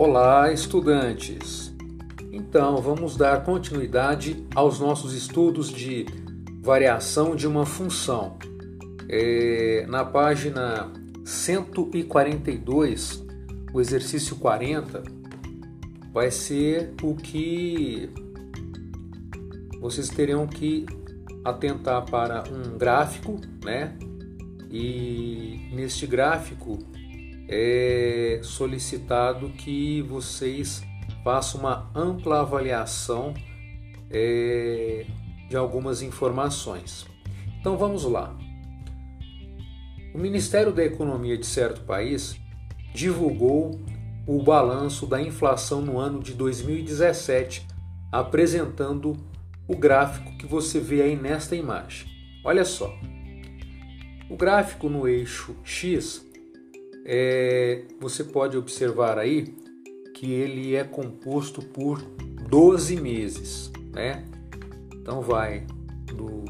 Olá, estudantes! Então, vamos dar continuidade aos nossos estudos de variação de uma função. É, na página 142, o exercício 40 vai ser o que vocês terão que atentar para um gráfico, né? E neste gráfico é solicitado que vocês façam uma ampla avaliação é, de algumas informações. Então vamos lá. O Ministério da Economia de certo país divulgou o balanço da inflação no ano de 2017, apresentando o gráfico que você vê aí nesta imagem. Olha só. O gráfico no eixo X é, você pode observar aí que ele é composto por 12 meses, né? Então vai do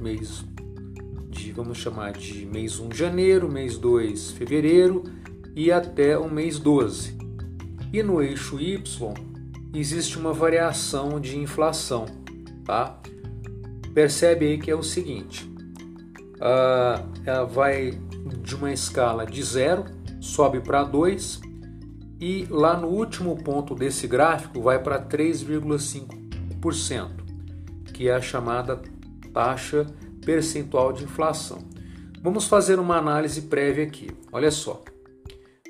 mês de, vamos chamar de mês 1 janeiro, mês 2 fevereiro e até o mês 12. E no eixo Y existe uma variação de inflação, tá? Percebe aí que é o seguinte, uh, ela vai de uma escala de 0, sobe para 2 e lá no último ponto desse gráfico vai para 3,5%, que é a chamada taxa percentual de inflação. Vamos fazer uma análise prévia aqui. Olha só.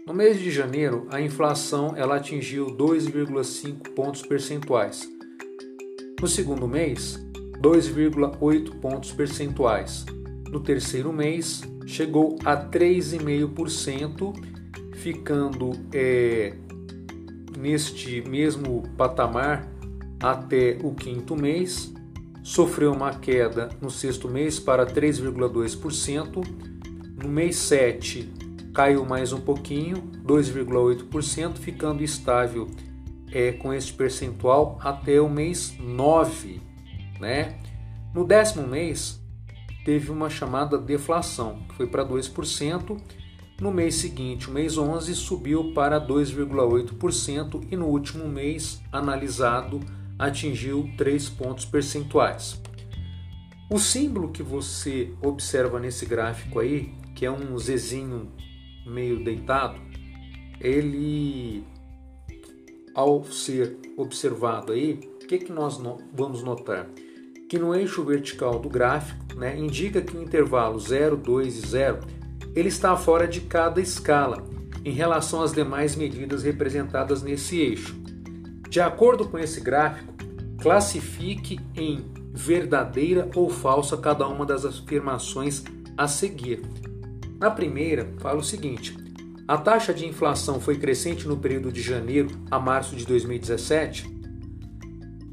No mês de janeiro, a inflação ela atingiu 2,5 pontos percentuais. No segundo mês, 2,8 pontos percentuais. No terceiro mês, chegou a 3,5%, ficando é, neste mesmo patamar até o quinto mês. Sofreu uma queda no sexto mês para 3,2%. No mês 7, caiu mais um pouquinho, 2,8%, ficando estável é, com este percentual até o mês 9. Né? No décimo mês, teve uma chamada deflação, que foi para 2%. No mês seguinte, o mês 11, subiu para 2,8% e no último mês analisado atingiu 3 pontos percentuais. O símbolo que você observa nesse gráfico aí, que é um Zzinho meio deitado, ele ao ser observado aí, o que, que nós vamos notar? Que no eixo vertical do gráfico né, indica que o intervalo 0, 2 e 0 ele está fora de cada escala em relação às demais medidas representadas nesse eixo. De acordo com esse gráfico, classifique em verdadeira ou falsa cada uma das afirmações a seguir. Na primeira, fala o seguinte: a taxa de inflação foi crescente no período de janeiro a março de 2017?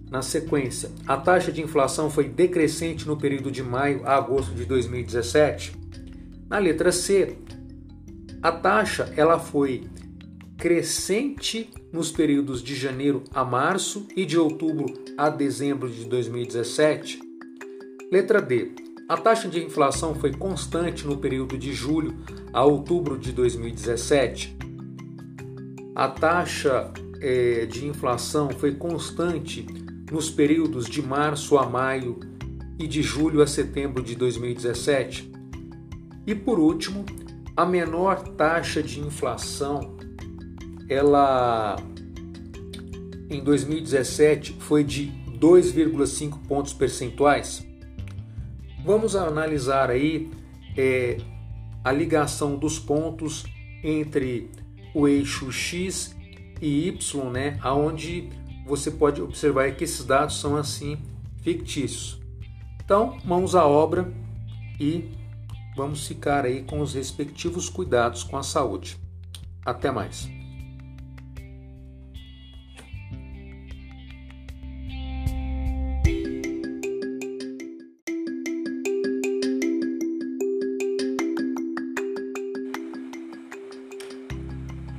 Na sequência, a taxa de inflação foi decrescente no período de maio a agosto de 2017. Na letra C, a taxa ela foi crescente nos períodos de janeiro a março e de outubro a dezembro de 2017. Letra D. A taxa de inflação foi constante no período de julho a outubro de 2017. A taxa é, de inflação foi constante nos períodos de março a maio e de julho a setembro de 2017. E por último, a menor taxa de inflação, ela em 2017 foi de 2,5 pontos percentuais. Vamos analisar aí é, a ligação dos pontos entre o eixo x e y, né, aonde você pode observar que esses dados são assim fictícios. Então, mãos à obra e vamos ficar aí com os respectivos cuidados com a saúde. Até mais.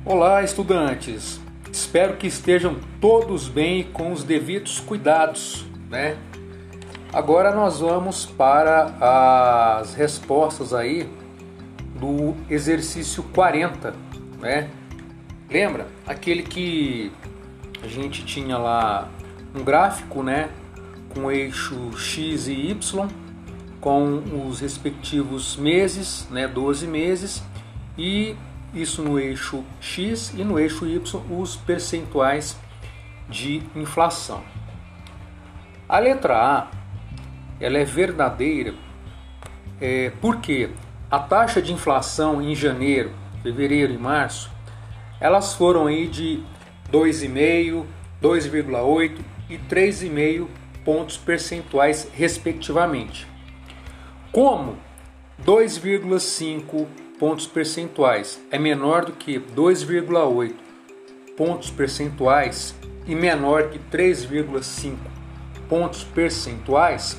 Olá, estudantes! Espero que estejam todos bem com os devidos cuidados, né? Agora nós vamos para as respostas aí do exercício 40, né? Lembra? Aquele que a gente tinha lá um gráfico, né? Com eixo X e Y, com os respectivos meses, né? 12 meses, e isso no eixo X e no eixo Y os percentuais de inflação. A letra A ela é verdadeira é, porque a taxa de inflação em janeiro, fevereiro e março elas foram aí de 2,5, 2,8 e 3,5 pontos percentuais respectivamente. Como 2,5 pontos percentuais é menor do que 2,8 pontos percentuais e menor que 3,5 pontos percentuais,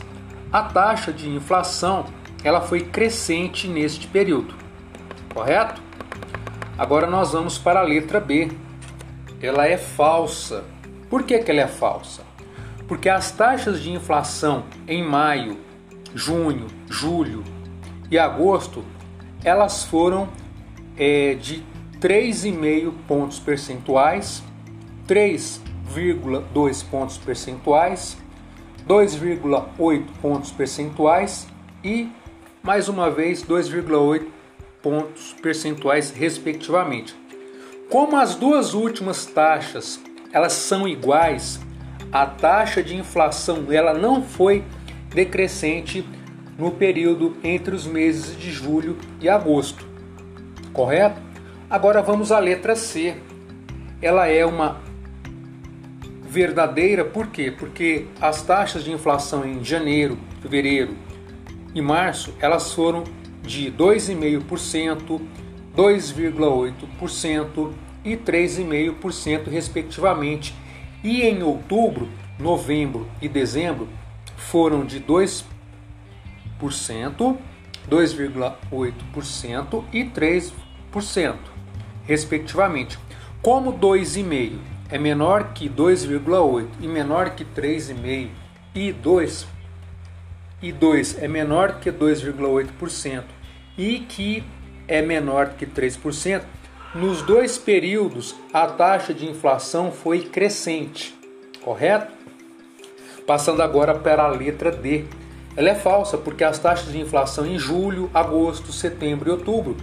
a taxa de inflação ela foi crescente neste período. Correto? Agora nós vamos para a letra B. Ela é falsa. Por que, que ela é falsa? Porque as taxas de inflação em maio, junho, julho e agosto elas foram é, de 3,5 pontos percentuais, 3,2 pontos percentuais, 2,8 pontos percentuais e mais uma vez 2,8 pontos percentuais respectivamente. Como as duas últimas taxas elas são iguais, a taxa de inflação ela não foi decrescente no período entre os meses de julho e agosto. Correto? Agora vamos à letra C. Ela é uma verdadeira, por quê? Porque as taxas de inflação em janeiro, fevereiro e março, elas foram de 2,5%, 2,8% e 3,5% respectivamente. E em outubro, novembro e dezembro foram de 2%, 2,8% e 3%, respectivamente. Como 2,5 é menor que 2,8 e menor que 3,5 e 2 e 2 é menor que 2,8% e que é menor que 3%, nos dois períodos a taxa de inflação foi crescente, correto? Passando agora para a letra D. Ela é falsa porque as taxas de inflação em julho, agosto, setembro e outubro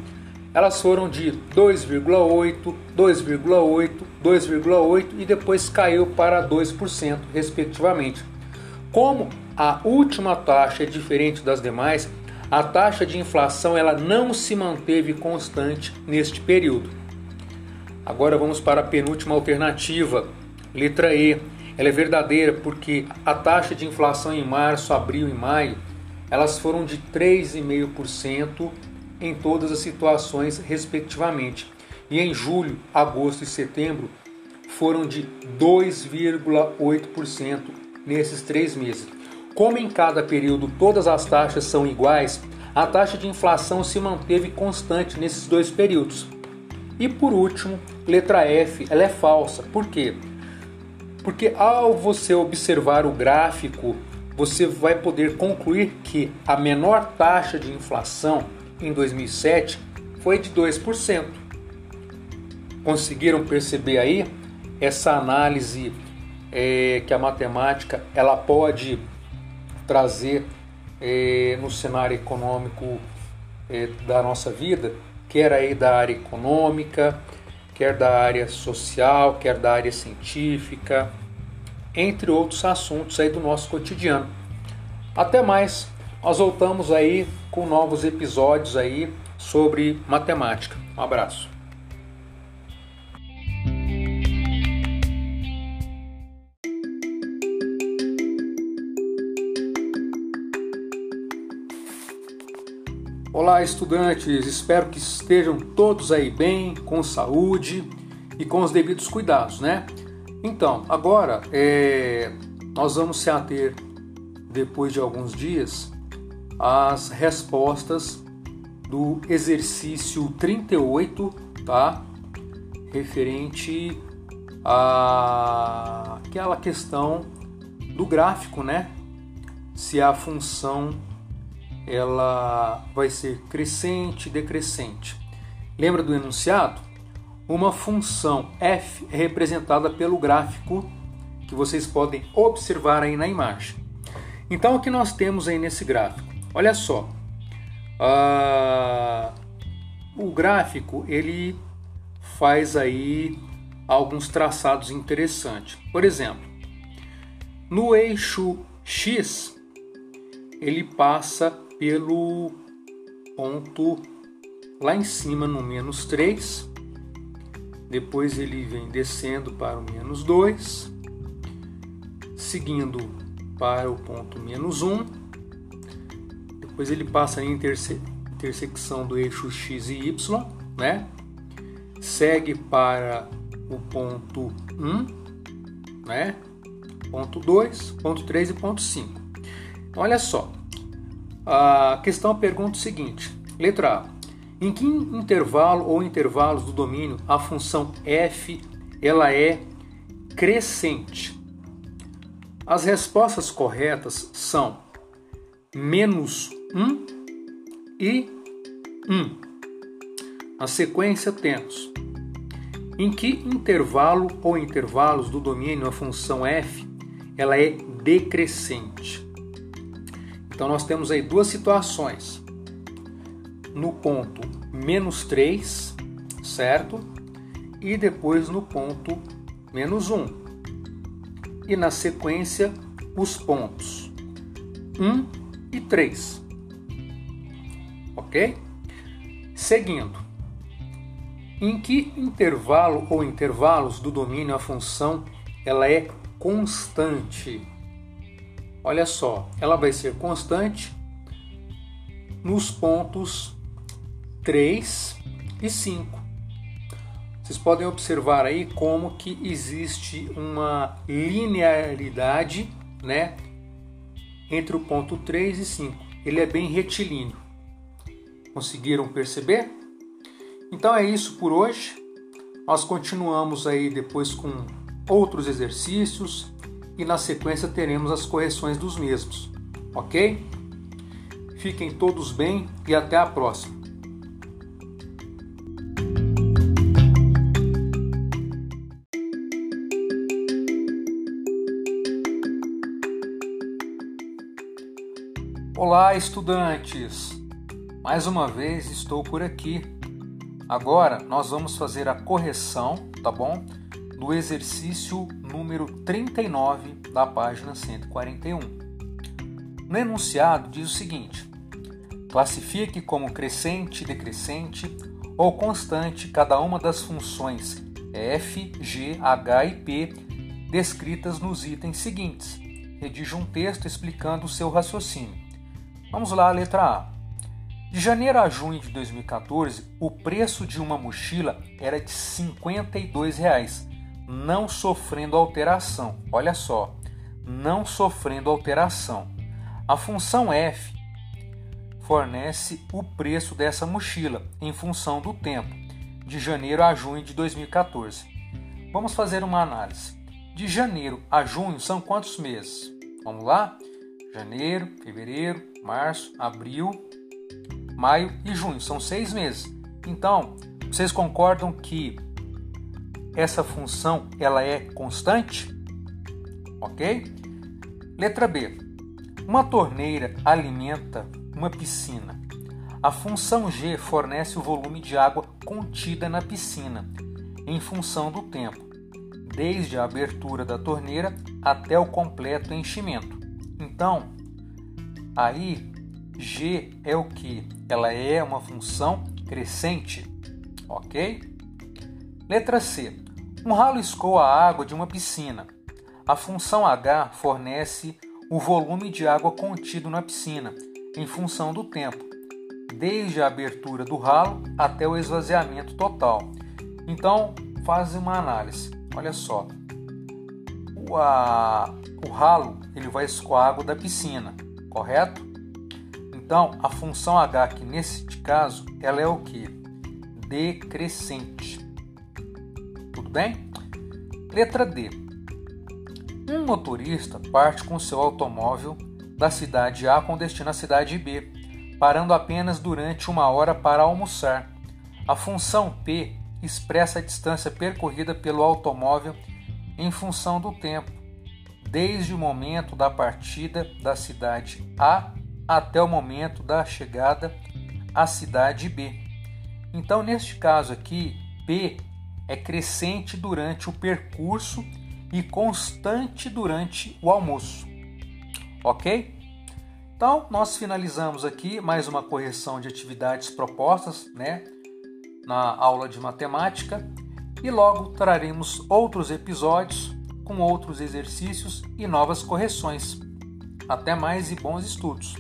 elas foram de 2,8, 2,8, 2,8 e depois caiu para 2%, respectivamente. Como a última taxa é diferente das demais, a taxa de inflação ela não se manteve constante neste período. Agora vamos para a penúltima alternativa, letra E. Ela é verdadeira porque a taxa de inflação em março, abril e maio, elas foram de 3,5% em todas as situações respectivamente. E em julho, agosto e setembro foram de 2,8% nesses três meses. Como em cada período todas as taxas são iguais, a taxa de inflação se manteve constante nesses dois períodos. E por último, letra F, ela é falsa. Por quê? Porque ao você observar o gráfico, você vai poder concluir que a menor taxa de inflação em 2007 foi de 2%. Conseguiram perceber aí essa análise é, que a matemática ela pode trazer é, no cenário econômico é, da nossa vida, quer aí da área econômica, quer da área social, quer da área científica, entre outros assuntos aí do nosso cotidiano. Até mais, nós voltamos aí com novos episódios aí sobre matemática. Um abraço. Olá, estudantes! Espero que estejam todos aí bem, com saúde e com os devidos cuidados, né? Então, agora é, nós vamos se ater, depois de alguns dias, as respostas do exercício 38, tá? Referente a aquela questão do gráfico, né? Se a função ela vai ser crescente, decrescente. Lembra do enunciado? uma função f é representada pelo gráfico que vocês podem observar aí na imagem. Então, o que nós temos aí nesse gráfico? Olha só, uh, o gráfico ele faz aí alguns traçados interessantes. Por exemplo, no eixo x, ele passa pelo ponto lá em cima no menos 3, depois ele vem descendo para o menos 2, seguindo para o ponto menos 1, depois ele passa em interse intersecção do eixo x e y, né? segue para o ponto 1, né? ponto 2, ponto 3 e ponto 5. Olha só, a questão pergunta o seguinte, letra A, em que intervalo ou intervalos do domínio a função f ela é crescente? As respostas corretas são menos 1 e 1. Na sequência temos em que intervalo ou intervalos do domínio a função f ela é decrescente. Então nós temos aí duas situações. No ponto menos 3, certo? E depois no ponto menos 1 e na sequência os pontos 1 e 3. Ok? Seguindo. Em que intervalo ou intervalos do domínio a função ela é constante? Olha só, ela vai ser constante nos pontos 3 e 5. Vocês podem observar aí como que existe uma linearidade, né, entre o ponto 3 e 5. Ele é bem retilíneo. Conseguiram perceber? Então é isso por hoje. Nós continuamos aí depois com outros exercícios e na sequência teremos as correções dos mesmos, ok? Fiquem todos bem e até a próxima. Olá, estudantes! Mais uma vez estou por aqui. Agora nós vamos fazer a correção, tá bom? Do exercício número 39 da página 141. No enunciado diz o seguinte: classifique como crescente, decrescente ou constante cada uma das funções f, g, h e p descritas nos itens seguintes. Redija um texto explicando o seu raciocínio. Vamos lá, letra A. De janeiro a junho de 2014, o preço de uma mochila era de 52 reais, não sofrendo alteração. Olha só, não sofrendo alteração. A função f fornece o preço dessa mochila em função do tempo, de janeiro a junho de 2014. Vamos fazer uma análise. De janeiro a junho são quantos meses? Vamos lá? Janeiro, fevereiro, março, abril, maio e junho. São seis meses. Então, vocês concordam que essa função ela é constante? Ok? Letra B. Uma torneira alimenta uma piscina. A função G fornece o volume de água contida na piscina, em função do tempo, desde a abertura da torneira até o completo enchimento. Então, aí G é o que? Ela é uma função crescente, ok? Letra C. Um ralo escoa a água de uma piscina. A função H fornece o volume de água contido na piscina, em função do tempo, desde a abertura do ralo até o esvaziamento total. Então, faz uma análise. Olha só. O, a, o ralo ele vai escoar água da piscina, correto? Então, a função H aqui nesse caso, ela é o que? Decrescente. Bem? Letra D. Um motorista parte com seu automóvel da cidade A com destino à cidade B, parando apenas durante uma hora para almoçar. A função P expressa a distância percorrida pelo automóvel em função do tempo, desde o momento da partida da cidade A até o momento da chegada à cidade B. Então, neste caso aqui, P é crescente durante o percurso e constante durante o almoço. Ok? Então, nós finalizamos aqui mais uma correção de atividades propostas né, na aula de matemática e logo traremos outros episódios com outros exercícios e novas correções. Até mais e bons estudos!